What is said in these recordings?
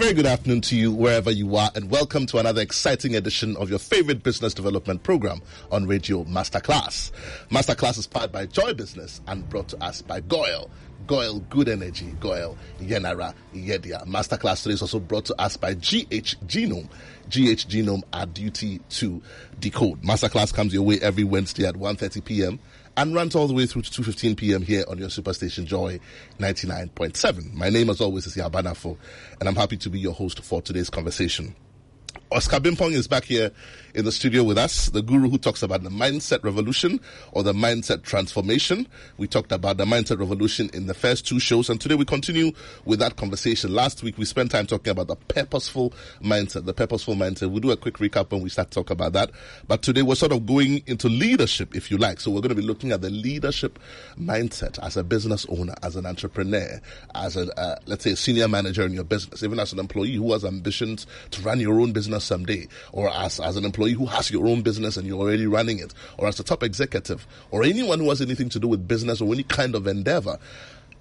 very good afternoon to you wherever you are, and welcome to another exciting edition of your favorite business development program on Radio Masterclass. Masterclass is powered by Joy Business and brought to us by GOIL. GOIL Good Energy, GOIL Yenara Yedia. Masterclass today is also brought to us by GH Genome. GH Genome are duty to decode. Masterclass comes your way every Wednesday at 1.30 p.m. and runs all the way through to 2.15 p.m. here on your superstation Joy 99.7. My name as always is Yabanafo and I'm happy to be your host for today's conversation. Oscar Bimpong is back here in the studio with us, the guru who talks about the mindset revolution or the mindset transformation. We talked about the mindset revolution in the first two shows, and today we continue with that conversation. Last week we spent time talking about the purposeful mindset, the purposeful mindset. We'll do a quick recap when we start talking about that. But today we're sort of going into leadership, if you like. So we're going to be looking at the leadership mindset as a business owner, as an entrepreneur, as a, uh, let's say, a senior manager in your business, even as an employee who has ambitions to run your own business someday, or as, as an employee who has your own business and you're already running it, or as a top executive, or anyone who has anything to do with business or any kind of endeavor.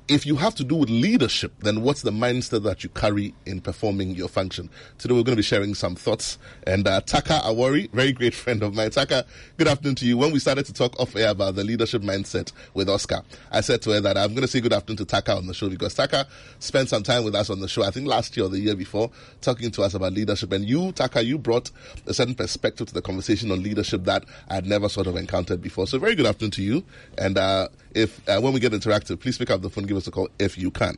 If you have to do with leadership, then what's the mindset that you carry in performing your function? Today we're going to be sharing some thoughts. And uh, Taka Awori, very great friend of mine. Taka, good afternoon to you. When we started to talk off air about the leadership mindset with Oscar, I said to her that I'm going to say good afternoon to Taka on the show because Taka spent some time with us on the show, I think last year or the year before, talking to us about leadership. And you, Taka, you brought a certain perspective to the conversation on leadership that I'd never sort of encountered before. So very good afternoon to you. And uh, if uh, when we get interactive, please pick up the phone, give us a call if you can.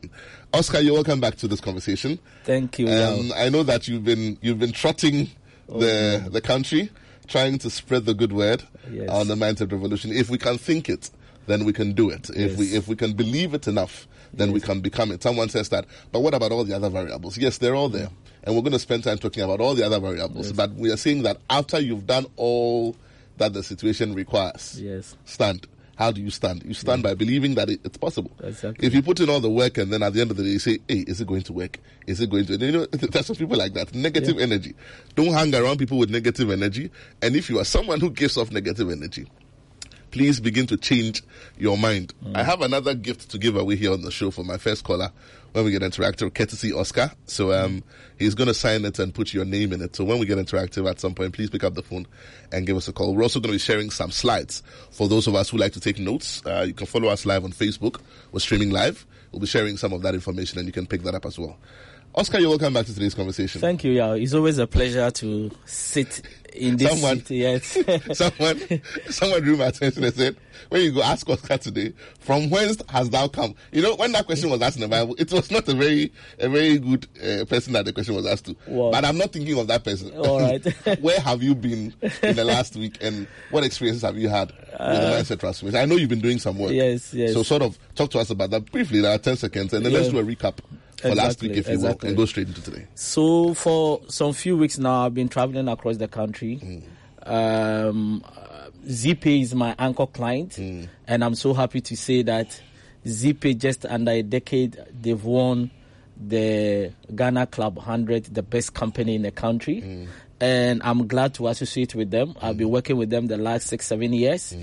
Oscar, you're welcome back to this conversation. Thank you. Um. I know that you've been you've been trotting the the country, trying to spread the good word Yes. on the mindset revolution. If we can think it, then we can do it. If we if we can believe it enough, then we can become it. Someone says that, but what about all the other variables? Yes, they're all there, and we're going to spend time talking about all the other variables. But we are saying that after you've done all that the situation requires, Yes. stand. How do you stand? You stand by believing that it, it's possible. Exactly. If you put in all the work and then at the end of the day you say, "Hey, is it going to work? Is it going to?" And you know, that's what people like that. Negative energy. Don't hang around people with negative energy. And if you are someone who gives off negative energy, please begin to change your mind. I have another gift to give away here on the show for my first caller when we get interactive, courtesy Oscar. So um, he's going to sign it and put your name in it. So when we get interactive at some point, please pick up the phone and give us a call. We're also going to be sharing some slides for those of us who like to take notes. Uh, you can follow us live on Facebook. We're streaming live. We'll be sharing some of that information and you can pick that up as well. Oscar, you're welcome back to today's conversation. Thank you, Yao. It's always a pleasure to sit in this Someone- seat. Yes. someone, someone drew my attention and said, "When you go ask Oscar today, from whence has thou come?" You know, when that question was asked in the Bible, it was not a very, a very good uh, person that the question was asked to. Wow. But I'm not thinking of that person. All right. Where have you been in the last week, and what experiences have you had with the mindset transformation? I know you've been doing some work. Uh, Yes, yes. So, sort of talk to us about that briefly. There are ten seconds, and then let's do a recap for last week, if you exactly. will, and go straight into today. so for some few weeks now, I've been traveling across the country. Um, uh, ZPay is my anchor client, and I'm so happy to say that ZPay just under a decade they've won the Ghana Club 100, the best company in the country. And I'm glad to associate with them. I've been working with them the last six, seven years.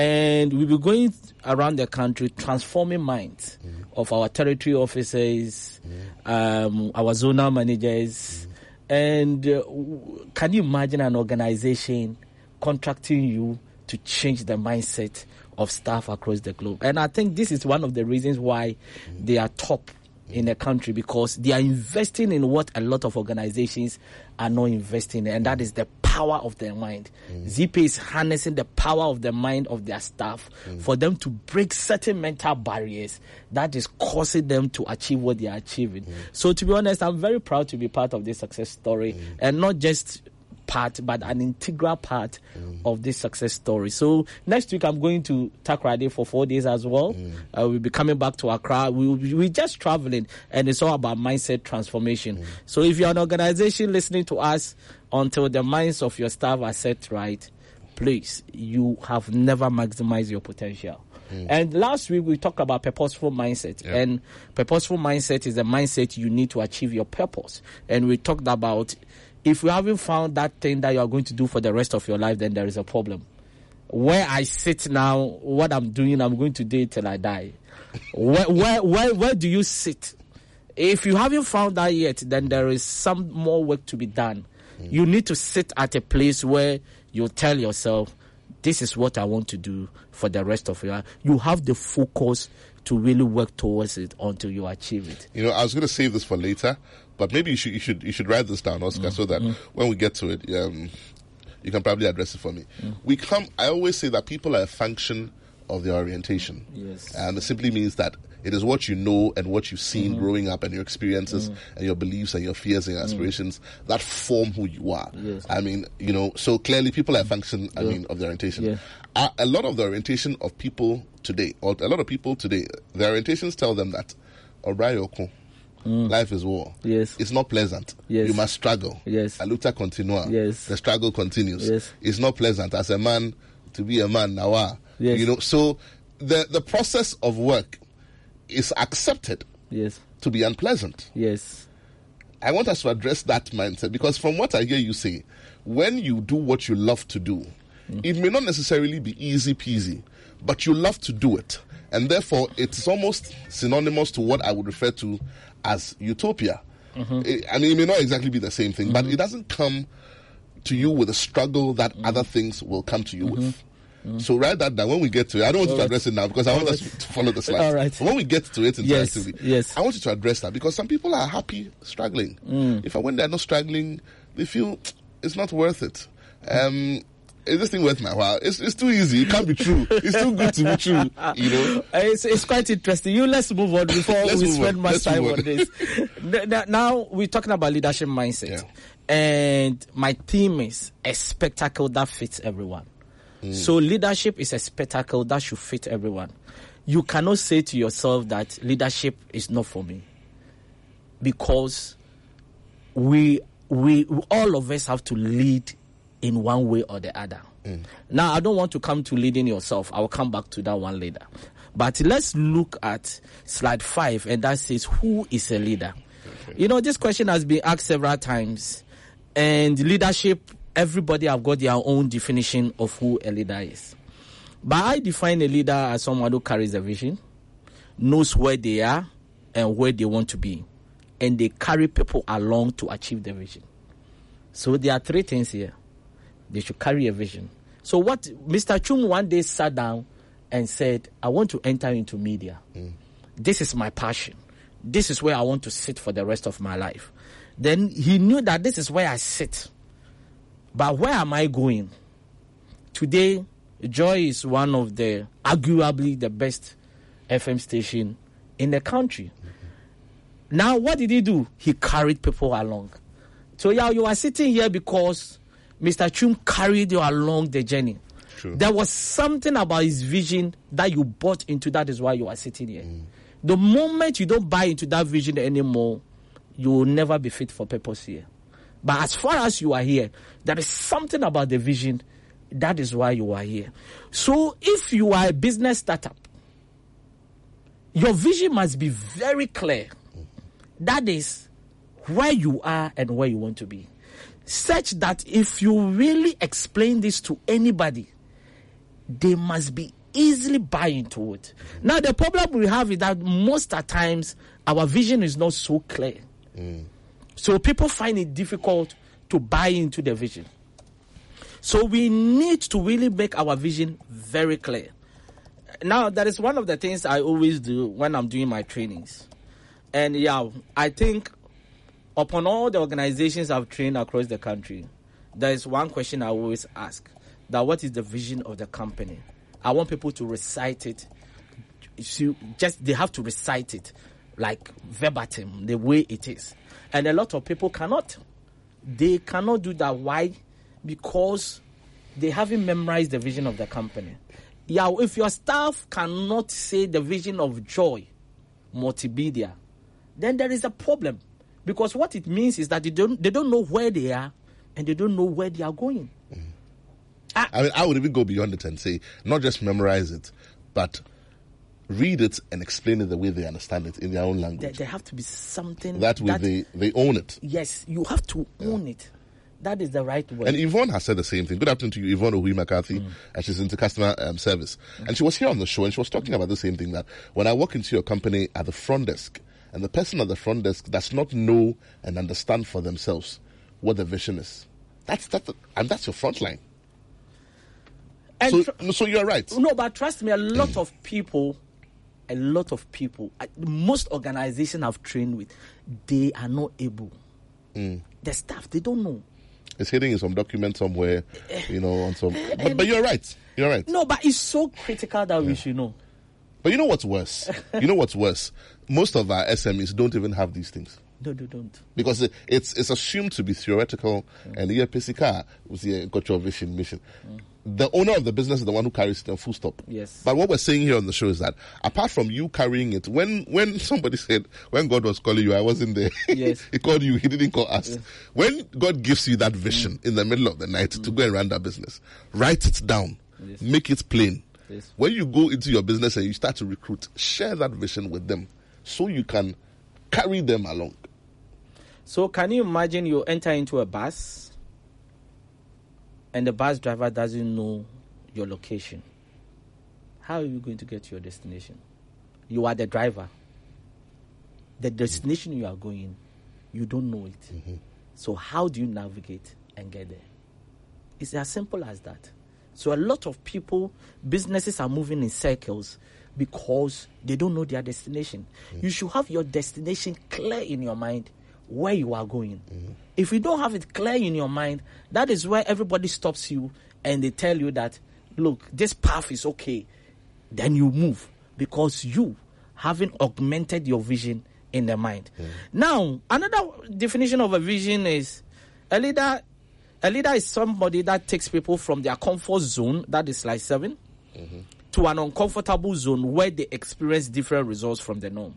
And we'll be going around the country transforming minds of our territory officers, um, our zonal managers. And uh, w- can you imagine an organization contracting you to change the mindset of staff across the globe? And I think this is one of the reasons why they are top in the country because they are investing in what a lot of organizations are not investing in, and that is the power of their mind. Mm. ZPay is harnessing the power of the mind of their staff mm. for them to break certain mental barriers that is causing them to achieve what they are achieving. Mm. So, to be honest, I'm very proud to be part of this success story and not just part, but an integral part of this success story. So next week I'm going to Takoradi for four days as well. Mm. Uh, we'll be coming back to Accra. We will be, we're just traveling, and it's all about mindset transformation. Mm. So if you're an organization listening to us until the minds of your staff are set right, please, you have never maximized your potential. Mm. And last week we talked about purposeful mindset, Yeah. and purposeful mindset is a mindset you need to achieve your purpose. And we talked about if you haven't found that thing that you are going to do for the rest of your life, then there is a problem. Where I sit now, what I'm doing, I'm going to do it till I die. where, where, where, where do you sit? If you haven't found that yet, then there is some more work to be done. Mm. You need to sit at a place where you tell yourself, this is what I want to do for the rest of your life. You have the focus to really work towards it until you achieve it. You know, I was going to save this for later, but maybe you should you should you should write this down, Oscar, mm, so that mm. when we get to it, um, you can probably address it for me. Mm. We come. I always say that people are a function of their orientation. Yes. and it simply means that it is what you know and what you've seen mm-hmm. growing up, and your experiences, and your beliefs, and your fears and your aspirations that form who you are. Yes. I mean, you know, so clearly people are a function. I mean, of their orientation. Yeah. A, a lot of the orientation of people today, or a lot of people today, their orientations tell them that, Obrayoko, life is war. Yes. It's not pleasant. Yes. You must struggle. Yes. La lucha continua. Yes. The struggle continues. Yes. It's not pleasant as a man to be a man now. ah. Yes. You know, so the the process of work is accepted Yes. to be unpleasant. Yes. I want us to address that mindset because from what I hear you say, when you do what you love to do, it may not necessarily be easy peasy, but you love to do it. And therefore, it's almost synonymous to what I would refer to as utopia. I I mean, it may not exactly be the same thing, but mm-hmm. it doesn't come to you with a struggle that mm-hmm. other things will come to you mm-hmm. with. So write that down when we get to it. I don't want you to address it now because I want us to follow the slides. Alright. But when we get to it Yes, interactively, yes. I want you to address that because some people are happy struggling. Mm. If I when they're not struggling, they feel it's not worth it. Um, is this thing worth my while? It's, it's too easy. It can't be true. It's too good to be true. You know. Uh, It's, it's quite interesting. You let's move on before we spend on. much Let's time on on. this. Now we're talking about leadership mindset, Yeah. and my theme is a spectacle that fits everyone. Mm. So leadership is a spectacle that should fit everyone. You cannot say to yourself that leadership is not for me, because we we all of us have to lead in one way or the other. Mm. Now, I don't want to come to leading yourself. I will come back to that one later. But let's look at slide five, and that says, Who is a leader? You know, this question has been asked several times, and leadership, everybody have got their own definition of who a leader is. But I define a leader as someone who carries a vision, knows where they are and where they want to be, and they carry people along to achieve the vision. So there are three things here. They should carry a vision. So what Mr. Twum one day sat down and said, I want to enter into media. Mm. This is my passion. This is where I want to sit for the rest of my life. Then he knew that this is where I sit. But where am I going? Today, Joy is one of the arguably the best FM station in the country. Now, what did he do? He carried people along. So, yeah, you are sitting here because Mr. Twum carried you along the journey. True. There was something about his vision that you bought into. That is why you are sitting here. The moment you don't buy into that vision anymore, you will never be fit for purpose here. But as far as you are here, there is something about the vision. That is why you are here. So if you are a business startup, your vision must be very clear. That is where you are and where you want to be. Such that if you really explain this to anybody, they must be easily buy into it. Now the problem we have is that most of times our vision is not so clear. Mm. So people find it difficult to buy into the vision. So we need to really make our vision very clear. Now that is one of the things I always do when I'm doing my trainings. And yeah, I think upon all the organizations I've trained across the country, there is one question I always ask: that what is the vision of the company? I want people to recite it. Just they have to recite it like verbatim, the way it is. And a lot of people cannot. They cannot do that. Why? Because they haven't memorized the vision of the company. Yeah, if your staff cannot say the vision of joy, multimedia, then there is a problem. Because what it means is that they don't they don't know where they are and they don't know where they are going. Mm-hmm. I mean, I would even go beyond it and say, not just memorize it, but read it and explain it the way they understand it in their own language. there have to be something that way they, they own it. yes, you have to own it. That is the right way. And Yvonne has said the same thing. Good afternoon to you, Yvonne Ohui McCarthy, mm. and she's into customer um, service. Mm. And she was here on the show, and she was talking about the same thing that when I walk into your company at the front desk, and the person at the front desk does not know and understand for themselves what the vision is, that's the, and that's your front line. And So, tr- so you're right. no, but trust me, a lot of people, a lot of people, most organizations I've trained with, they are not able. Mm. The staff, they don't know. It's hidden in some document somewhere, you know, on some. But, but you're right. You're right. No, but it's so critical that we should know. But you know what's worse? you know what's worse? Most of our SMEs don't even have these things. No, they don't. because it, it's it's assumed to be theoretical and yeah, PCK was the got your vision mission. Mm. The owner of the business is the one who carries it full stop. Yes. But what we're saying here on the show is that apart from you carrying it, when when somebody said when God was calling you, I wasn't there. Yes. he called you, he didn't call us. When God gives you that mm. vision in the middle of the night to mm. go and run that business, write it down. Yes. Make it plain. Yes. When you go into your business and you start to recruit, share that vision with them so you can carry them along. So can you imagine you enter into a bus and the bus driver doesn't know your location? How are you going to get to your destination? You are the driver. The destination you are going, you don't know it. Mm-hmm. So how do you navigate and get there? It's as simple as that. So a lot of people, businesses are moving in circles because they don't know their destination. Mm. You should have your destination clear in your mind where you are going. Mm. If you don't have it clear in your mind, that is where everybody stops you and they tell you that, look, this path is okay. Then you move because you haven't augmented your vision in the mind. Mm. Now, another definition of a vision is a leader. A leader is somebody that takes people from their comfort zone, that is like 7 to an uncomfortable zone where they experience different results from the norm.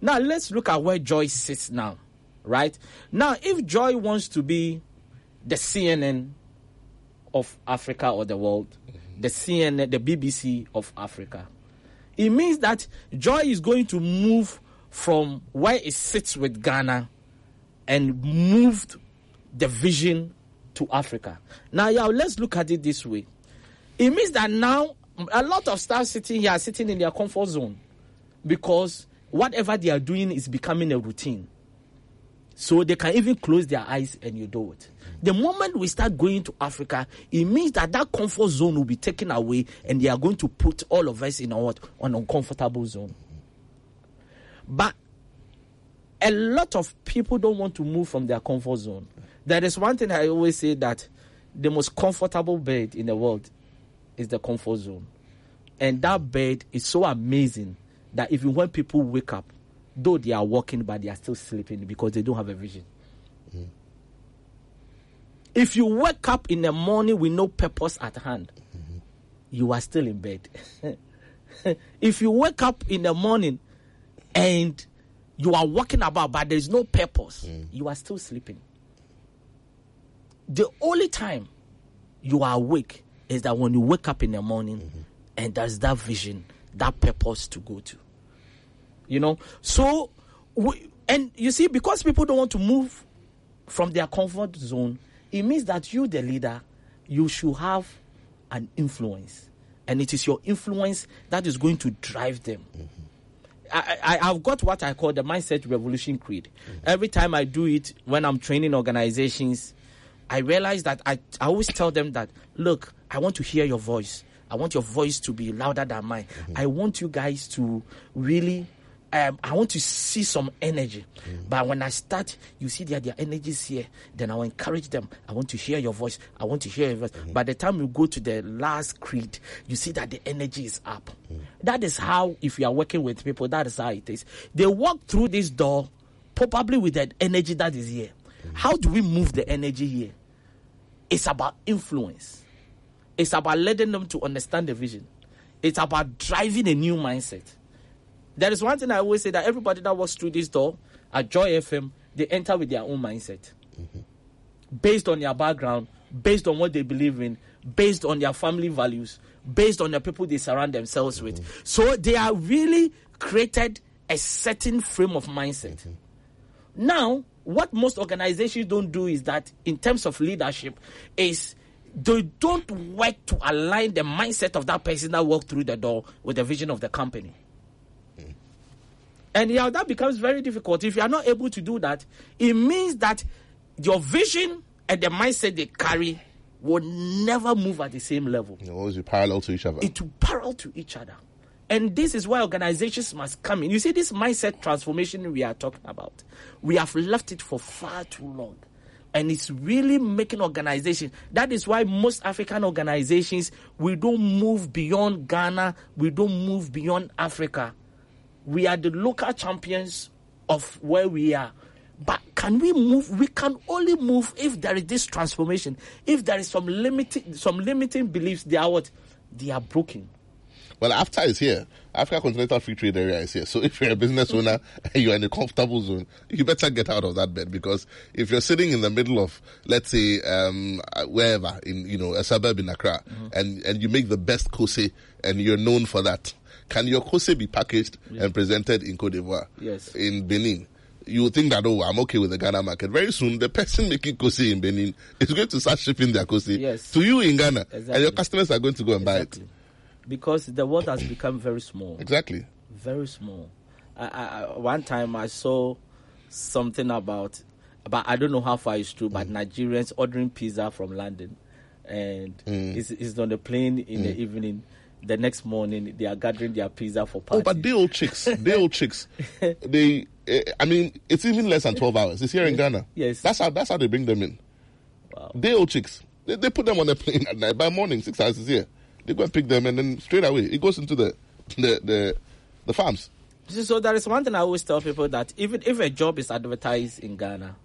Now, let's look at where Joy sits now, right? Now, if Joy wants to be the CNN of Africa or the world, the CNN, the BBC of Africa, it means that Joy is going to move from where it sits with Ghana and moved the vision to Africa. Now, yeah, let's look at it this way. It means that now a lot of staff sitting here are sitting in their comfort zone because whatever they are doing is becoming a routine. So they can even close their eyes and you do it. The moment we start going to Africa, it means that that comfort zone will be taken away and they are going to put all of us in what? An uncomfortable zone. But a lot of people don't want to move from their comfort zone. There is one thing I always say that the most comfortable bed in the world is the comfort zone. And that bed is so amazing that even when people wake up, though they are walking, but they are still sleeping because they don't have a vision. If you wake up in the morning with no purpose at hand, you are still in bed. if you wake up in the morning and you are walking about, but there is no purpose, mm. you are still sleeping. The only time you are awake is that when you wake up in the morning mm-hmm. and there's that vision, that purpose to go to. You know, so we, and you see, because people don't want to move from their comfort zone, it means that you, the leader, you should have an influence, and it is your influence that is going to drive them. Mm-hmm. I, I, I've got what I call the mindset revolution creed. Mm-hmm. Every time I do it, when I'm training organizations, I realize that I, I always tell them that, look, I want to hear your voice. I want your voice to be louder than mine. Mm-hmm. I want you guys to really um, I want to see some energy. Mm-hmm. But when I start, you see that their energy is here. Then I will encourage them. I want to hear your voice. I want to hear your voice. Mm-hmm. By the time you go to the last creed, you see that the energy is up. That is how, if you are working with people, that is how it is. They walk through this door, probably with that energy that is here. How do we move the energy here? It's about influence. It's about letting them to understand the vision. It's about driving a new mindset. There is one thing I always say that everybody that walks through this door at Joy FM, they enter with their own mindset. Based on their background, based on what they believe in, based on their family values, based on the people they surround themselves with. So they are really created a certain frame of mindset. Mm-hmm. Now, what most organizations don't do is that in terms of leadership is they don't work to align the mindset of that person that walked through the door with the vision of the company. And yeah, that becomes very difficult. If you are not able to do that, it means that your vision and the mindset they carry will never move at the same level. They'll always be parallel to each other. It will parallel to each other. And this is why organizations must come in. You see, this mindset transformation we are talking about, we have left it for far too long. And it's really making organizations. That is why most African organizations, we don't move beyond Ghana, we don't move beyond Africa. We are the local champions of where we are. But can we move? We can only move if there is this transformation. If there is some limiting, some limiting beliefs, they are what? They are broken. Well, AFTA is here. Africa Continental Free Trade Area is here. So if you're a business owner and you're in a comfortable zone, you better get out of that bed because if you're sitting in the middle of, let's say, um, wherever in you know a suburb in Accra, and and you make the best kose and you're known for that, can your kose be packaged and presented in Cote d'Ivoire? Yes. In Benin. You would think that oh I'm okay with the Ghana market. Very soon the person making kose in Benin is going to start shipping their kose Yes. to you in Ghana, and your customers are going to go and buy it. Because the world has become very small. Exactly. Very small. I, I, one time I saw something about, but I don't know how far it's true, but Mm. Nigerians ordering pizza from London, and Mm. it's, it's on the plane in the evening. The next morning, they are gathering their pizza for party. Oh, but they old chicks, they old chicks. They, eh, I mean, it's even less than twelve hours. It's here in Ghana. Yes. that's how that's how they bring them in. Wow. They old chicks. They, they put them on the plane at night. By morning, six hours is here. They go and pick them, and then straight away it goes into the the the, the farms. So, so there is one thing I always tell people that even if a job is advertised in Ghana,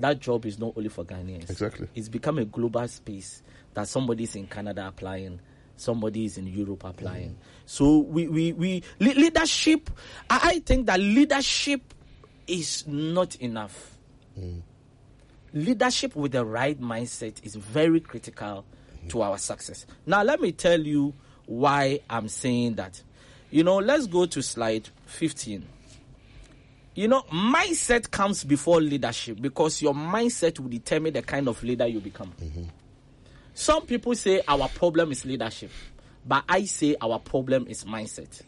that job is not only for Ghanaians. Exactly. It's become a global space that somebody is in Canada applying, somebody is in Europe applying. Mm-hmm. So we, we, we le- leadership, I, I think that leadership is not enough. Mm. Leadership with the right mindset is very critical to our success. Now, let me tell you why I'm saying that. You know, let's go to slide 15. You know, mindset comes before leadership because your mindset will determine the kind of leader you become. Mm-hmm. Some people say our problem is leadership, but I say our problem is mindset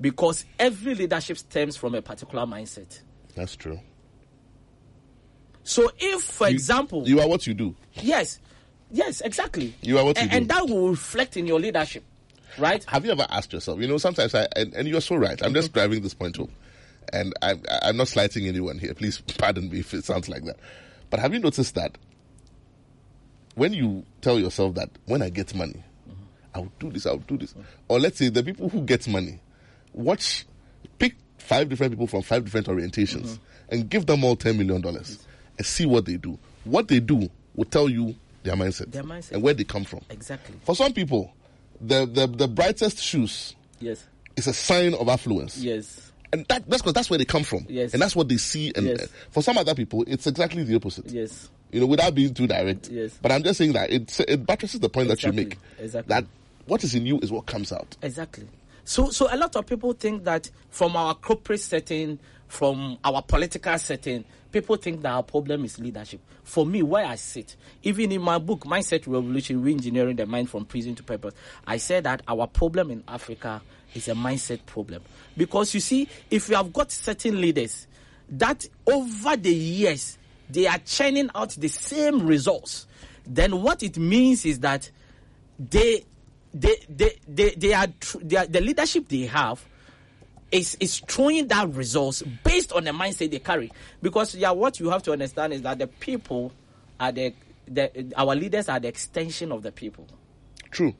because every leadership stems from a particular mindset. That's true. So, if, for You- example, you are what you do. yes, yes, exactly, You are what you and, do. and that will reflect in your leadership, right? Have you ever asked yourself? You know, sometimes I and, and you're so right. I'm just mm-hmm. driving this point home, and I'm I'm not slighting anyone here. Please pardon me if it sounds like that. But have you noticed that when you tell yourself that when I get money, mm-hmm. I'll do this, I'll do this, mm-hmm. or let's say the people who get money, watch, pick five different people from five different orientations, and give them all ten million dollars, and see what they do. What they do will tell you their mindset, Their mindset. and where they come from. Exactly. For some people, the, the, the brightest shoes Yes. is a sign of affluence. Yes. And that, that's because that's where they come from. Yes. And that's what they see. And Yes. uh, for some other people, it's exactly the opposite. Yes. You know, without being too direct. Yes. But I'm just saying that it, it buttresses the point that you make. Exactly. That what is in you is what comes out. Exactly. So, so a lot of people think that from our corporate setting, from our political setting, people think that our problem is leadership. For me, where I sit, even in my book, Mindset Revolution, Reengineering the Mind from Prison to Purpose, I said that our problem in Africa is a mindset problem. Because you see, if you have got certain leaders that over the years, they are churning out the same results, then what it means is that they they they they, they are, they are the leadership they have is is throwing that results based on the mindset they carry. Because yeah, what you have to understand is that the people are the, the our leaders are the extension of the people. True.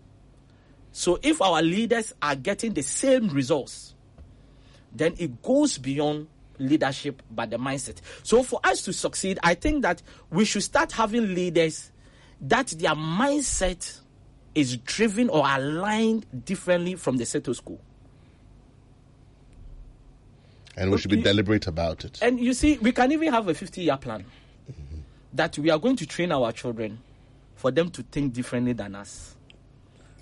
So if our leaders are getting the same results, then it goes beyond leadership but the mindset. So for us to succeed, I think that we should start having leaders that their mindset is driven or aligned differently from the status quo. And we should be You- deliberate about it. And you see, we can even have a 50 year plan that we are going to train our children for them to think differently than us.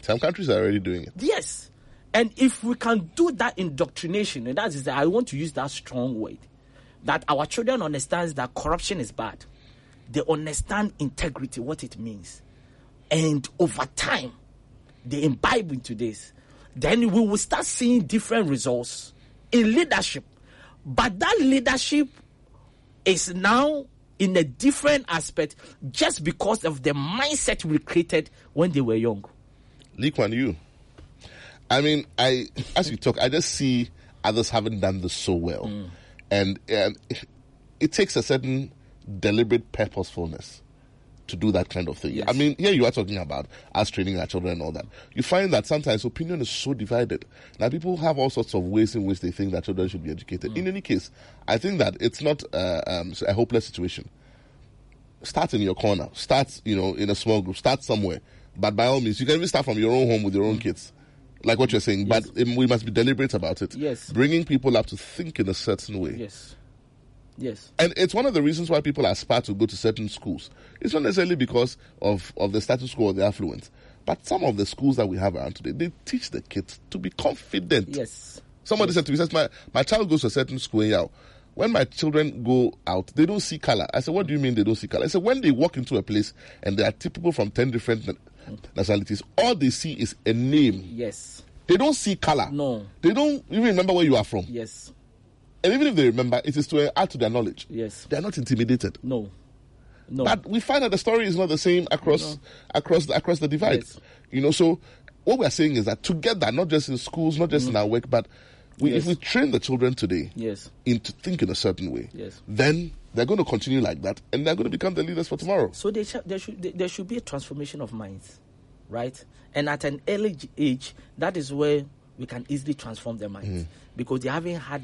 Some countries are already doing it. Yes. And if we can do that indoctrination, and that is, I want to use that strong word, that our children understands that corruption is bad. They understand integrity, what it means. And over time, they imbibe into this. Then we will start seeing different results in leadership. But that leadership is now in a different aspect just because of the mindset we created when they were young. Lee Kuan Yew. I mean, I as we talk, I just see others haven't done this so well, Mm. and and it takes a certain deliberate purposefulness to do that kind of thing. Yes. I mean, here you are talking about us training our children and all that. You find that sometimes opinion is so divided. Now, people have all sorts of ways in which they think that children should be educated. Mm. In any case, I think that it's not uh, um, a hopeless situation start in your corner. Start, you know, in a small group. Start somewhere. But by all means, you can even start from your own home with your own kids, like what you're saying. But um, we must be deliberate about it. Yes. Bringing people up to think in a certain way. Yes. Yes. And it's one of the reasons why people aspire to go to certain schools. It's not necessarily because of, of the status quo or the affluence. But some of the schools that we have around today, they teach the kids to be confident. Yes. Somebody said to me, says, my, my child goes to a certain school in Yao. When my children go out, they don't see color. I said, what do you mean they don't see color? I said, when they walk into a place and there are people from 10 different nationalities, all they see is a name. Yes. They don't see color. No. They don't even remember where you are from. Yes. And even if they remember, it is to add to their knowledge. Yes. They are not intimidated. No. No. But we find that the story is not the same across across the, across the divide. Yes. You know, so what we are saying is that together, not just in schools, not just in our work, but we, if Mm. We train the children today yes. into think in a certain way, Yes. then they're going to continue like that, and they're going to become the leaders for tomorrow. So there, sh- there should there, there should be a transformation of minds, right? And at an early age, that is where we can easily transform their minds because they haven't had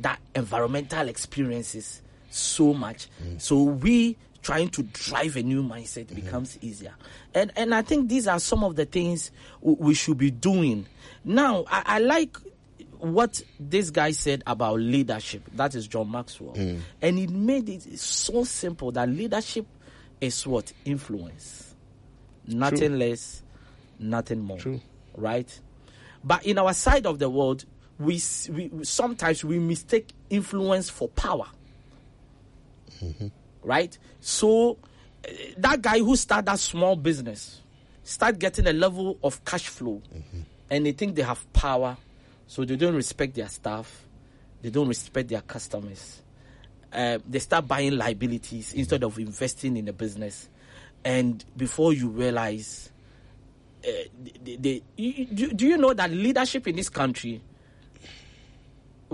that environmental experiences so much. Mm. So we trying to drive a new mindset mm-hmm. becomes easier. And and I think these are some of the things w- we should be doing. Now, I, I like what this guy said about leadership. That is John Maxwell. Mm. And he made it so simple that leadership is what? Influence. Nothing True. less, nothing more. True. Right? But in our side of the world, we, we sometimes we mistake influence for power. Right? So uh, that guy who start that small business start getting a level of cash flow and they think they have power so they don't respect their staff they don't respect their customers uh, they start buying liabilities instead of investing in the business and before you realize uh, they, they, you, do, do you know that leadership in this country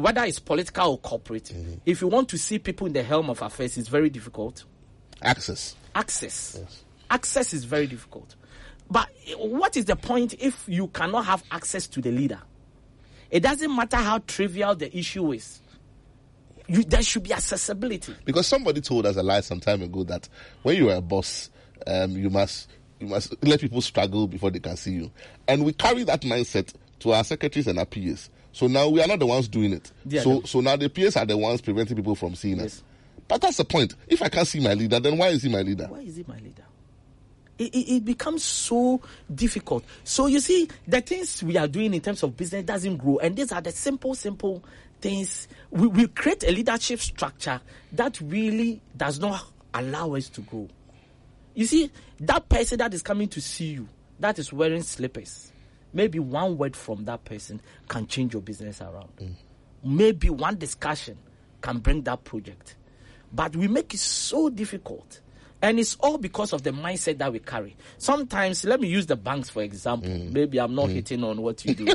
whether it's political or corporate if you want to see people in the helm of affairs it's very difficult Access. access. Access is very difficult. But what is the point if you cannot have access to the leader? It doesn't matter how trivial the issue is. You, there should be accessibility. Because somebody told us a lie some time ago that when you are a boss, um, you must you must let people struggle before they can see you. And we carry that mindset to our secretaries and our PAs. So now we are not the ones doing it. Yeah, so no. so now the PAs are the ones preventing people from seeing Yes. us. But that's the point. If I can't see my leader, then why is he my leader? Why is he my leader? It, it, it becomes so difficult. So you see, the things we are doing in terms of business doesn't grow, and these are the simple, simple things. We, we create a leadership structure that really does not allow us to grow. You see, that person that is coming to see you, that is wearing slippers, maybe one word from that person can change your business around. Mm. Maybe one discussion can bring that project. But we make it so difficult And it's all because of the mindset that we carry. Sometimes, let me use the banks for example. Mm. Maybe I'm not mm. hitting on what you do,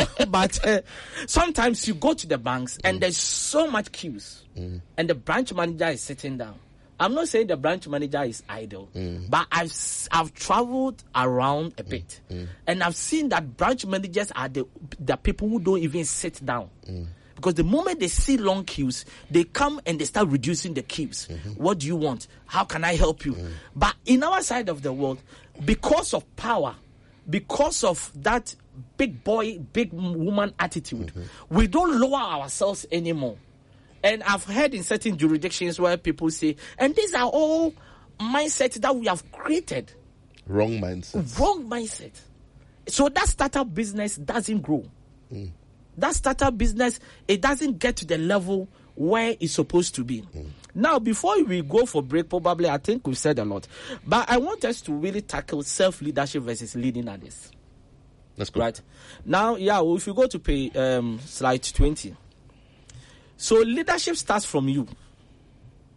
but uh, sometimes you go to the banks and there's so much queues, and the branch manager is sitting down. I'm not saying the branch manager is idle, mm. but I've I've traveled around a bit, mm. Mm. and I've seen that branch managers are the the people who don't even sit down. Because the moment they see long queues, they come and they start reducing the queues. Mm-hmm. What do you want? How can I help you? But in our side of the world, because of power, because of that big boy, big woman attitude, mm-hmm. we don't lower ourselves anymore. And I've heard in certain jurisdictions where people say, and these are all mindsets that we have created. Wrong mindset. Wrong mindset. So that startup business doesn't grow. That startup business, it doesn't get to the level where it's supposed to be. Now, before we go for break, probably I think we've said a lot, but I want us to really tackle self leadership versus leading others. Let's. Right now, yeah, well, if you go to pay um, slide 20, so leadership starts from you,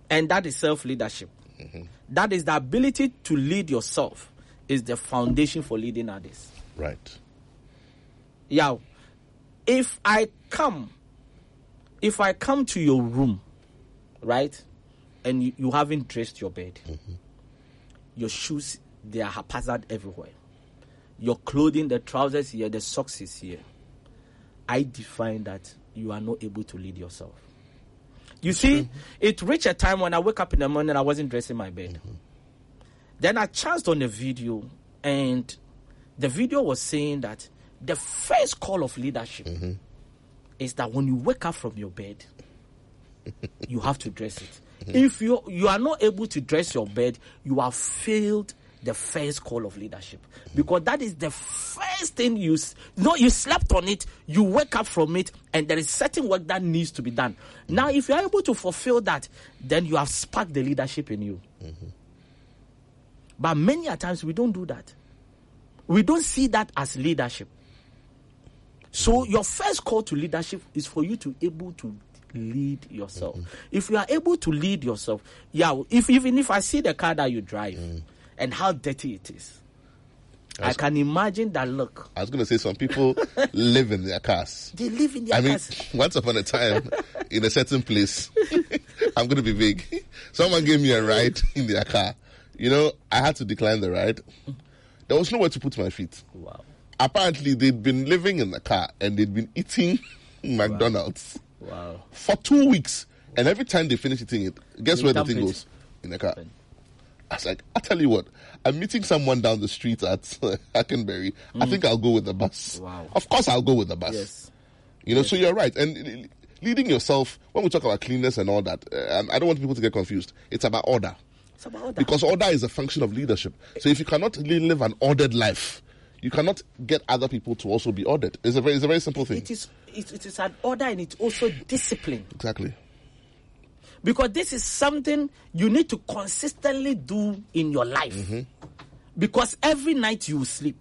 and that is self leadership. Mm-hmm. That is the ability to lead yourself, is the foundation for leading others. Right. Yeah, if I come, if I come to your room, right, and you, you haven't dressed your bed, mm-hmm. your shoes they are haphazard everywhere. Your clothing, the trousers here, the socks is here. I define that you are not able to lead yourself. You see, it reached a time when I wake up in the morning, I wasn't dressing my bed. Mm-hmm. Then I chanced on a video, and the video was saying that the first call of leadership mm-hmm. is that when you wake up from your bed, you have to dress it. Mm-hmm. If you you are not able to dress your bed, you have failed the first call of leadership. Because that is the first thing you no you slept on it you wake up from it and there is certain work that needs to be done. Now if you are able to fulfill that then you have sparked the leadership in you. But many a times we don't do that. We don't see that as leadership. So mm-hmm. your first call to leadership is for you to able to lead yourself. Mm-hmm. If you are able to lead yourself, yeah. If even if I see the car that you drive mm. And how dirty it is, I can imagine that look. I was going to say some people live in their cars. They live in their I mean, cars. once upon a time, in a certain place, I'm going to be vague. Someone gave me a ride in their car. You know, I had to decline the ride. There was nowhere to put my feet. Wow. Apparently, they'd been living in the car and they'd been eating McDonald's Wow. for two weeks. And every time they finish eating it, guess They where the thing it. goes? In the car. I was like, I tell you what, I'm meeting someone down the street at Hackenberry. I think I'll go with the bus. Mm. Wow. Of course, I'll go with the bus. Yes. You know, so you're right. And leading yourself, when we talk about cleanness and all that, uh, I don't want people to get confused. It's about order. It's about that. Because order is a function of leadership. So if you cannot live an ordered life, you cannot get other people to also be ordered. It's a very, it's a very simple thing. it is it, it is an order and it's also discipline. Exactly. Because this is something you need to consistently do in your life. Mm-hmm. Because every night you sleep.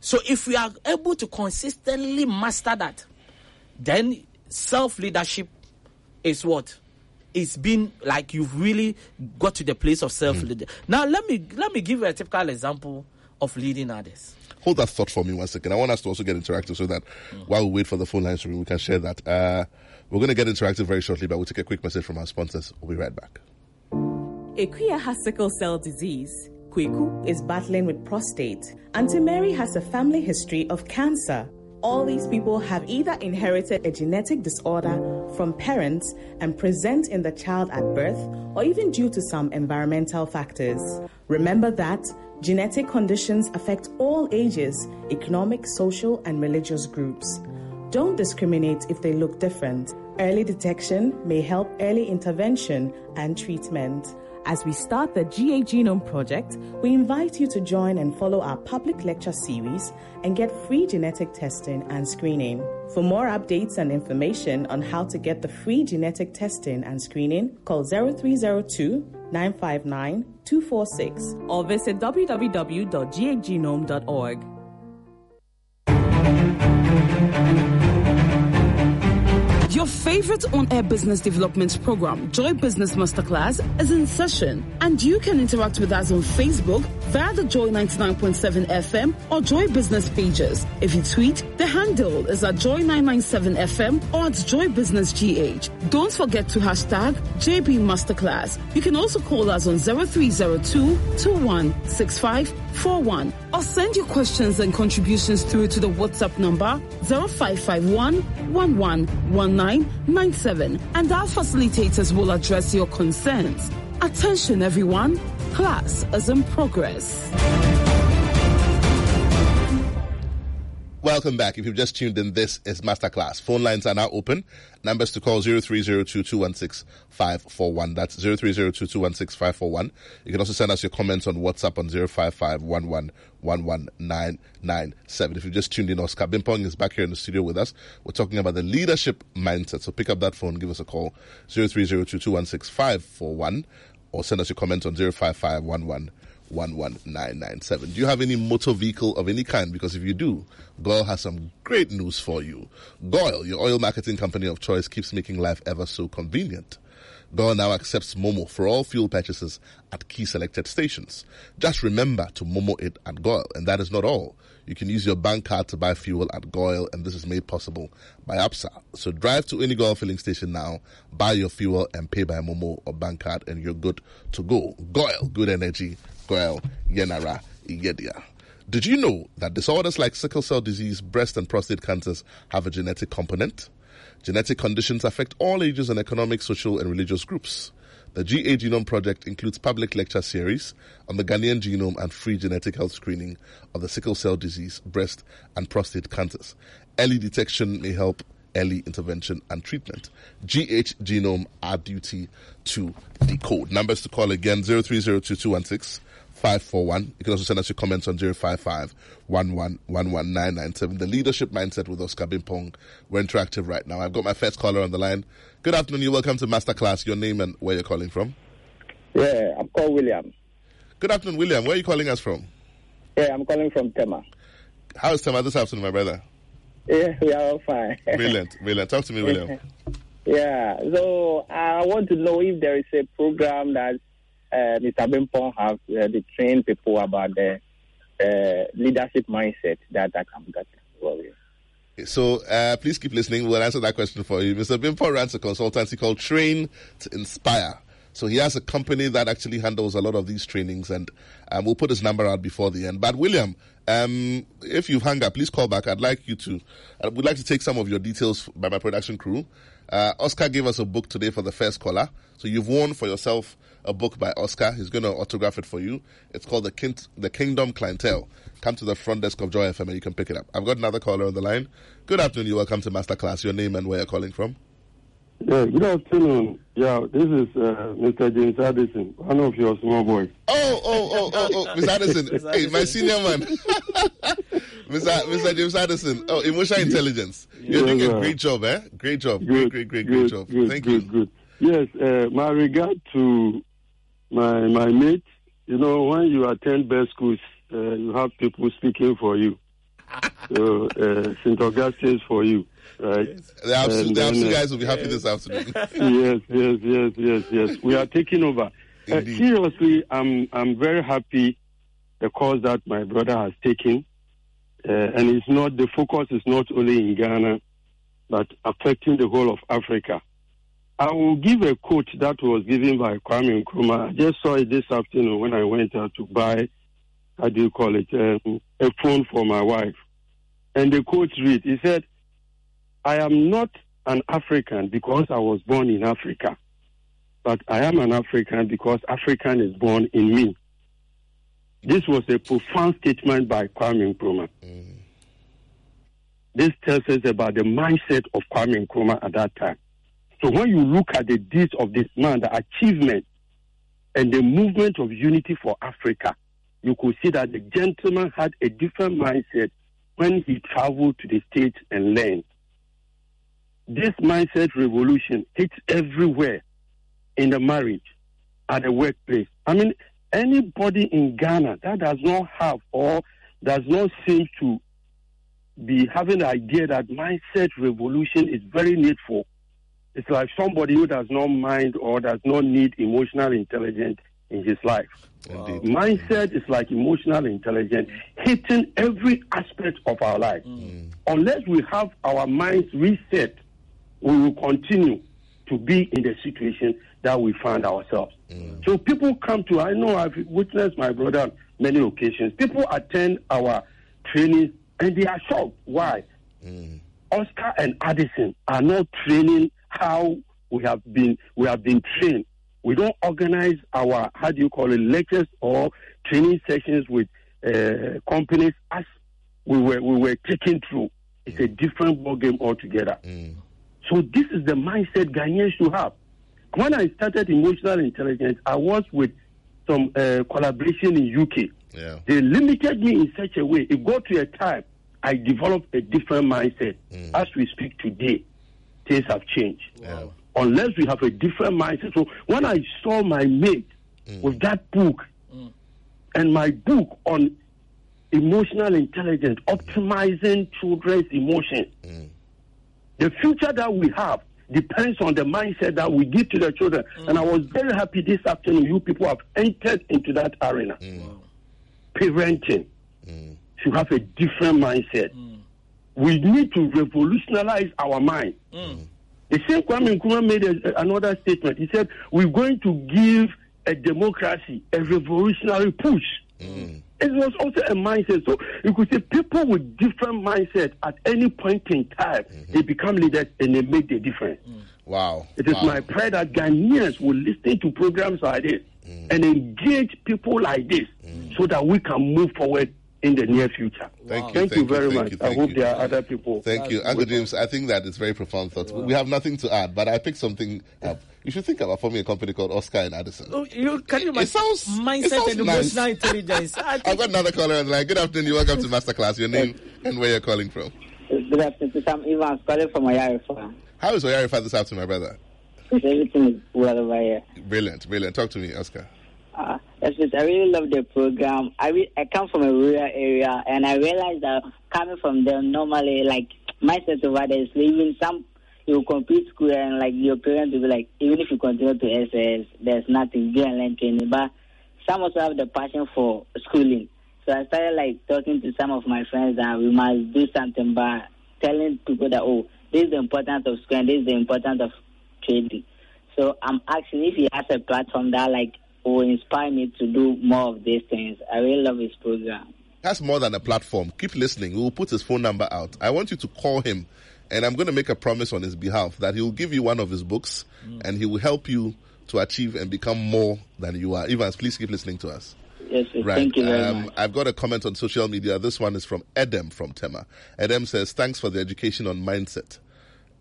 So if you are able to consistently master that then self leadership is what? It's been like you've really got to the place of self leader mm-hmm. now let me let me give you a typical example of leading others. Hold that thought for me one second. I want us to also get interactive so that mm. while we wait for the phone lines we can share that. Uh, we're going to get interactive very shortly, but we'll take a quick message from our sponsors. We'll be right back. Akuya has sickle cell disease. Kweku is battling with prostate. Auntie Mary has a family history of cancer. All these people have either inherited a genetic disorder from parents and present in the child at birth, or even due to some environmental factors. Remember that genetic conditions affect all ages, economic, social, and religious groups. Don't discriminate if they look different. Early detection may help early intervention and treatment. As we start the GA Genome Project, we invite you to join and follow our public lecture series and get free genetic testing and screening. For more updates and information on how to get the free genetic testing and screening, call 0302 959 246 or visit www.gagenome.org. favorite on air business development program, Joy Business Masterclass, is in session, and you can interact with us on Facebook via the Joy 99.7 FM or Joy Business pages. If you tweet, the handle is at Joy 997 FM or at Joy Business GH. Don't forget to hashtag JB Masterclass. You can also call us on 0302 216541 or send your questions and contributions through to the WhatsApp number 0551 111997 and our facilitators will address your concerns. Attention everyone, class is in progress. Welcome back. If you've just tuned in, this is Masterclass. Phone lines are now open. Numbers to call 0302216541. That's 0302216541. You can also send us your comments on WhatsApp on 05511119997. If you've just tuned in, Oscar Bimpong is back here in the studio with us. We're talking about the leadership mindset. So pick up that phone, give us a call 0302216541 or send us your comments on 05511 11997. Do you have any motor vehicle of any kind? Because if you do, Goil has some great news for you. Goil, your oil marketing company of choice, keeps making life ever so convenient. Goil now accepts Momo for all fuel purchases at key selected stations. Just remember to Momo it at Goil, and that is not all. You can use your bank card to buy fuel at Goil, and this is made possible by APSA. So drive to any Goil filling station now, buy your fuel, and pay by Momo or bank card, and you're good to go. Goil, good energy. Goil, Yenara, Igedia. Did you know that disorders like sickle cell disease, breast and prostate cancers have a genetic component? Genetic conditions affect all ages and economic, social, and religious groups. The GA Genome Project includes public lecture series on the Ghanaian genome and free genetic health screening of the sickle cell disease, breast, and prostate cancers. Early detection may help early intervention and treatment. GH Genome, our duty to decode. Numbers to call again 0302 541. You can also send us your comments on 055 The leadership mindset with Oscar Bimpong. We're interactive right now. I've got my first caller on the line. Good afternoon. You're welcome to Masterclass. Your name and where you're calling from? Yeah, I'm called William. Good afternoon, William. Where are you calling us from? Yeah, I'm calling from Tema. How is Tema this afternoon, my brother? Yeah, we are all fine. brilliant, brilliant. Talk to me, William. yeah, so I want to know if there is a program that uh, Mr. Bimpong have uh, to train people about the uh, leadership mindset that I can get. So uh, please keep listening. We'll answer that question for you. Mr. Bimpong runs a consultancy called Train to Inspire. So he has a company that actually handles a lot of these trainings, and um, we'll put his number out before the end. But William, um, if you've hung up, please call back. I'd like you to. I would like to take some of your details by my production crew. Uh, Oscar gave us a book today for the first caller, so you've won for yourself a book by Oscar. He's going to autograph it for you. It's called the, King- the Kingdom Clientele. Come to the front desk of Joy FM and you can pick it up. I've got another caller on the line. Good afternoon. You're welcome to Masterclass. Your name and where you're calling from? Yeah, good afternoon. Yeah, this is uh, Mr. James Addison, one of your small boys. Oh, oh, oh, oh, oh, Mr. Addison. hey, my senior man. Mr. Mr. James Addison. Oh, emotional intelligence. You're doing a great job, eh? Great job. Good, great, great, great, great job. Good, Thank good, you. Good. Yes, uh, my regard to my my mate. You know, when you attend best schools, uh, you have people speaking for you. so uh, St. Augustine's for you, right? The Absu, the Absu uh, guys will be happy this afternoon. yes, yes, yes, yes, yes. We are taking over. Uh, seriously, I'm I'm very happy the course that my brother has taken, uh, and it's not the focus is not only in Ghana, but affecting the whole of Africa. I will give a quote that was given by Kwame Nkrumah. I just saw it this afternoon when I went out to buy, how do you call it, um, a phone for my wife. And the quote read, he said, I am not an African because I was born in Africa, but I am an African because African is born in me. This was a profound statement by Kwame Nkrumah. This tells us about the mindset of Kwame Nkrumah at that time. So when you look at the deeds of this man, the achievement and the movement of unity for Africa, you could see that the gentleman had a different mindset when he traveled to the States and learned. This mindset revolution hits everywhere in the marriage, at the workplace. I mean, anybody in Ghana that does not have or does not seem to be having the idea that mindset revolution is very needful it's like somebody who does not mind or does not need emotional intelligence in his life. Indeed. Mindset is like emotional intelligence hitting every aspect of our life. Mm. Mm. Unless we have our minds reset, we will continue to be in the situation that we find ourselves. Mm. So people come to, I know I've witnessed my brother on many occasions. People attend our training and they are shocked. Why? Oscar and Addison are not training how we have been we have been trained. We don't organize our how do you call it lectures or training sessions with uh, companies as we were we were taken through. It's a different ball game altogether. So this is the mindset Ghanaians should have. When I started emotional intelligence, I was with some uh, collaboration in UK. Yeah. They limited me in such a way. It got to a time I developed a different mindset. As we speak today, things have changed. Yeah. Unless we have a different mindset. So when I saw my mate mm. with that book and my book on emotional intelligence, optimizing children's emotions, mm. the future that we have depends on the mindset that we give to the children. Mm. And I was very happy this afternoon you people have entered into that arena. Parenting should have a different mindset. We need to revolutionize our mind. Mm. The same Kwame Nkrumah made a, another statement. He said, We're going to give a democracy a revolutionary push. Mm. It was also a mindset. So you could say people with different mindset at any point in time, mm-hmm. they become leaders and they make the difference. Mm. Wow. It is Wow. my prayer that Ghanaians will listen to programs like this and engage people like this so that we can move forward in the near future. Thank you, Thank, thank you you, very thank much. you, I hope you. there are other people. Thank you, Uncle James. I think that is very profound thoughts. We have nothing to add, but I picked something up. You should think about forming a company called Oscar and Addison. Oh, you can you It imagine sounds- it mindset sounds and nice. emotional intelligence? I I've got another caller on the line. Good afternoon. You welcome to Masterclass. Your name and where you're calling from. Good afternoon. I'm Ivan calling from Oyarifa. How is Oyarifa this afternoon, my brother? Everything is well over here. Brilliant, brilliant. Talk to me, Oscar. Uh, I really love the program. I re- I come from a rural area, and I realize that coming from there, normally, like, mindset over there is even some, you complete school, and, like, your parents will be like, even if you continue to SS, there's nothing, go and learn training. But some also have the passion for schooling. So I started, like, talking to some of my friends that we must do something by telling people that, oh, this is the importance of school, and this is the importance of trading. So I'm asking if he has a platform that like will inspire me to do more of these things. I really love his program. That's more than a platform. Keep listening. We will put his phone number out. I want you to call him, and I'm going to make a promise on his behalf that he will give you one of his books, and he will help you to achieve and become more than you are. Evans, please keep listening to us. Yes, yes, Right. thank you very um, much. I've got a comment on social media. This one is from Edem from Tema. Edem says, Thanks for the education on mindset.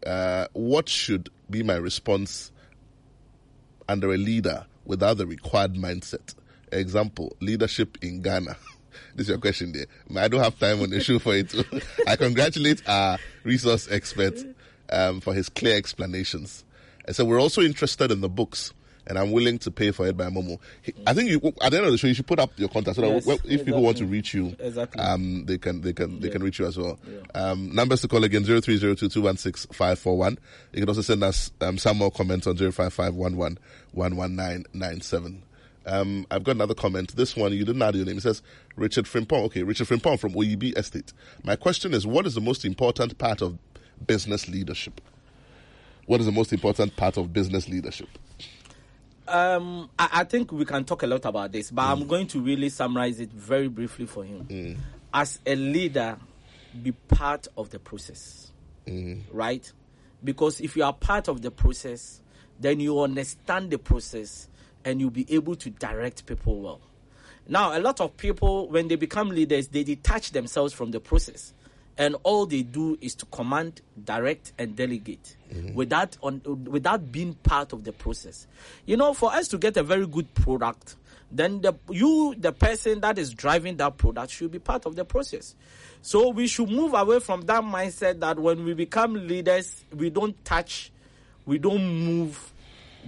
Uh, what should be my response under a leader without the required mindset? Example, leadership in Ghana. this is your question there. I don't have time on the show for it. I congratulate our resource expert um, for his clear explanations. And so we're also interested in the books. And I'm willing to pay for it by Momo. I think you, at the end of the show, you should put up your contact so that Yes, well, if people want to reach you, Exactly. um, they can they can they can reach you as well. Um, numbers to call again zero three zero two two one six five four one. You can also send us um, some more comments on zero five five one one one one nine nine seven. Um, I've got another comment. This one you didn't add your name. It says Richard Frimpong. Okay, Richard Frimpong from OEB Estate. My question is, what is the most important part of business leadership? What is the most important part of business leadership? Um, I, I think we can talk a lot about this, but I'm mm. going to really summarize it very briefly for him. Mm. As a leader, be part of the process, mm. right? Because if you are part of the process, then you understand the process and you'll be able to direct people well. Now, a lot of people, when they become leaders, they detach themselves from the process. And all they do is to command, direct, and delegate mm-hmm. without, on, without being part of the process. You know, for us to get a very good product, then the, you, the person that is driving that product, should be part of the process. So we should move away from that mindset that when we become leaders, we don't touch, we don't move,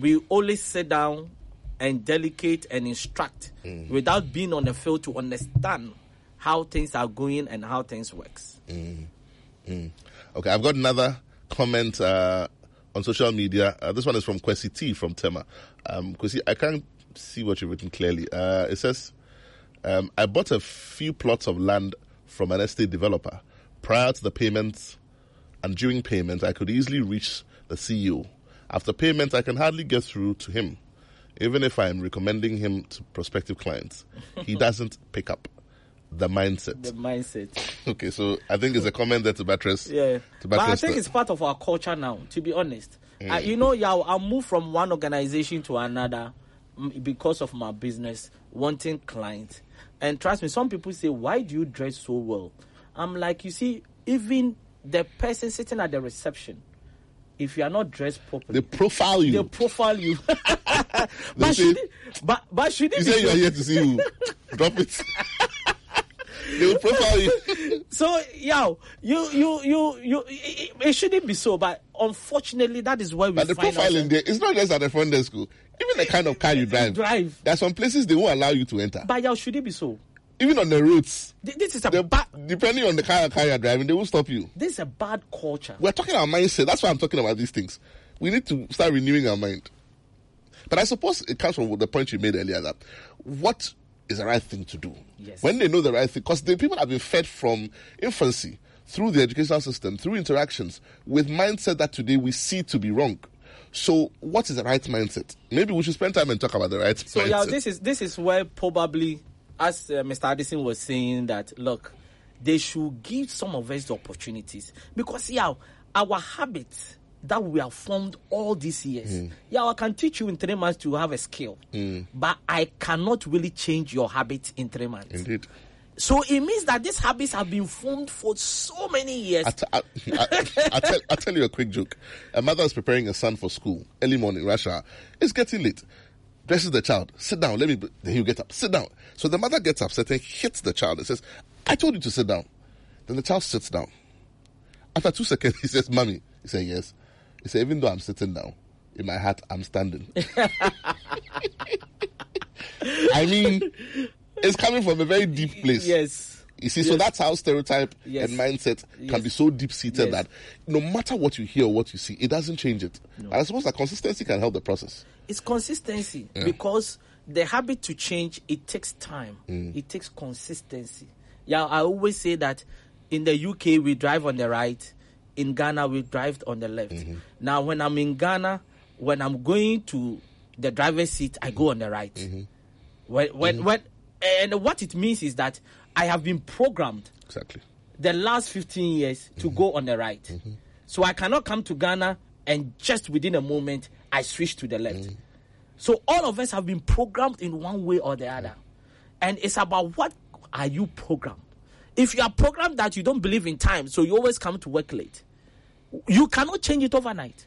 we only sit down and delegate and instruct mm. without being on the field to understand how things are going and how things works. Okay, I've got another comment uh, on social media. Uh, this one is from Kwesi T from Tema. Um, Kwesi, I can't see what you've written clearly. Uh, it says, um, I bought a few plots of land from an estate developer. Prior to the payments and during payment, I could easily reach the CEO. After payment, I can hardly get through to him. Even if I am recommending him to prospective clients, he doesn't pick up the mindset. The mindset. Okay, so I think it's a comment there to buttress. Yeah. To But I think the- it's part of our culture now, to be honest. Mm. Uh, you know, yeah, I'll move from one organization to another because of my business, wanting clients. And trust me, some people say, Why do you dress so well? I'm like, You see, even the person sitting at the reception, if you are not dressed properly, they profile you. they profile you. But, say- should it, but, but should it you be say you are here to see who? Drop it. They will profile you. so yeah, you you you you it, it shouldn't be so, but unfortunately, that is where we But the profiling there, it's not just at the front desk. oh. Even the kind of car you drive. Drive. There are some places they won't allow you to enter. But yeah, should it be so? Even on the roads. Th- This is a they- bad. depending on the car, car you're driving, they will stop you. This is a bad culture. We're talking our mindset. That's why I'm talking about these things. We need to start renewing our mind. But I suppose it comes from the point you made earlier that what is the right thing to do? Yes. When they know the right thing, because the people have been fed from infancy through the educational system, through interactions, with mindset that today we see to be wrong. So, what is the right mindset? Maybe we should spend time and talk about the right So mindset. yeah, this is this is where probably, as uh, Mr. Addison was saying, that look, they should give some of us the opportunities because yeah, our habits that we have formed all these years. Mm. Yeah, I can teach you in three months to have a skill, mm. but I cannot really change your habits in three months. Indeed. So it means that these habits have been formed for so many years. I, t- I, I, I tell, I tell you a quick joke. A mother is preparing a son for school early morning, rush hour. It's getting late. Dresses the child. Sit down. Let me. Then you get up. Sit down. So the mother gets upset and hits the child and says, "I told you to sit down." Then the child sits down. After two seconds, he says, "Mommy." He said, "Yes." He said, "Even though I'm sitting down, in my heart I'm standing." I mean, it's coming from a very deep place. yes. You see, so that's how stereotype Yes. and mindset Yes. can be so deep seated Yes. that no matter what you hear or what you see, it doesn't change it. And I suppose that consistency can help the process. It's consistency because the habit to change it takes time. Mm. It takes consistency. Yeah, I always say that in the UK we drive on the right, in Ghana we drive on the left. Mm-hmm. Now when I'm in Ghana, when I'm going to the driver's seat, I go on the right. Mm-hmm. When, when, mm-hmm. when, and what it means is that I have been programmed Exactly. the last 15 years to go on the right. So I cannot come to Ghana and just within a moment I switch to the left. So all of us have been programmed in one way or the other. And it's about what are you programmed? If you are programmed that you don't believe in time, so you always come to work late, you cannot change it overnight.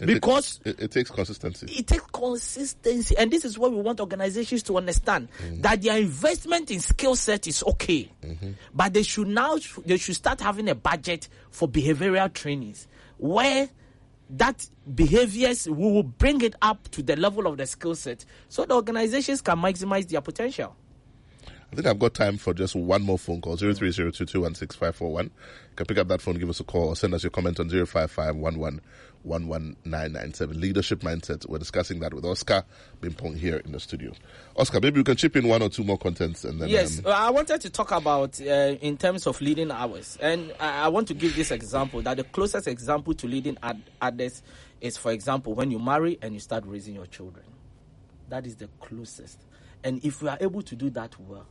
It Because it, it takes consistency. it takes consistency and this is what we want organizations to understand mm. that their investment in skill set is okay mm-hmm. but they should now they should start having a budget for behavioral trainings where that behaviors we will bring it up to the level of the skill set so the organizations can maximize their potential I think I've got time for just one more phone call 0302216541. You can pick up that phone, give us a call, or send us your comment on 05511 Leadership mindset. We're discussing that with Oscar Bimpong here in the studio. Oscar, maybe you can chip in one or two more contents and then. Yes, um, I wanted to talk about uh, in terms of leading hours, and I, I want to give this example that the closest example to leading ad- others is, for example, when you marry and you start raising your children. That is the closest, and if we are able to do that well,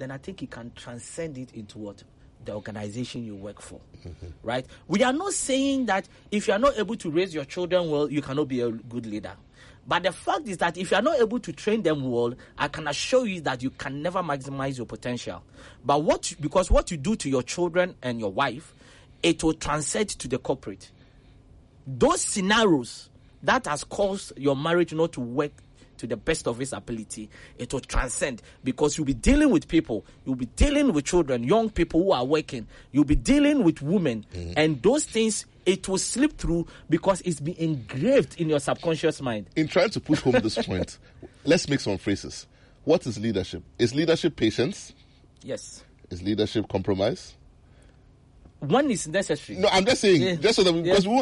then I think you can transcend it into what the organization you work for, mm-hmm. right? We are not saying that if you are not able to raise your children well, you cannot be a good leader. But the fact is that if you are not able to train them well, I can assure you that you can never maximize your potential. But what because what you do to your children and your wife, it will transcend to the corporate. Those scenarios that has caused your marriage not to work to the best of his ability, it will transcend because you'll be dealing with people, you'll be dealing with children, young people who are working, you'll be dealing with women, mm-hmm. and those things it will slip through because it's been engraved in your subconscious mind. in trying to push home this point, let's make some phrases. What is leadership? Is leadership patience? Yes. Is leadership compromise? One is necessary. No, I'm just saying, Yeah. just so that we, Yeah. because we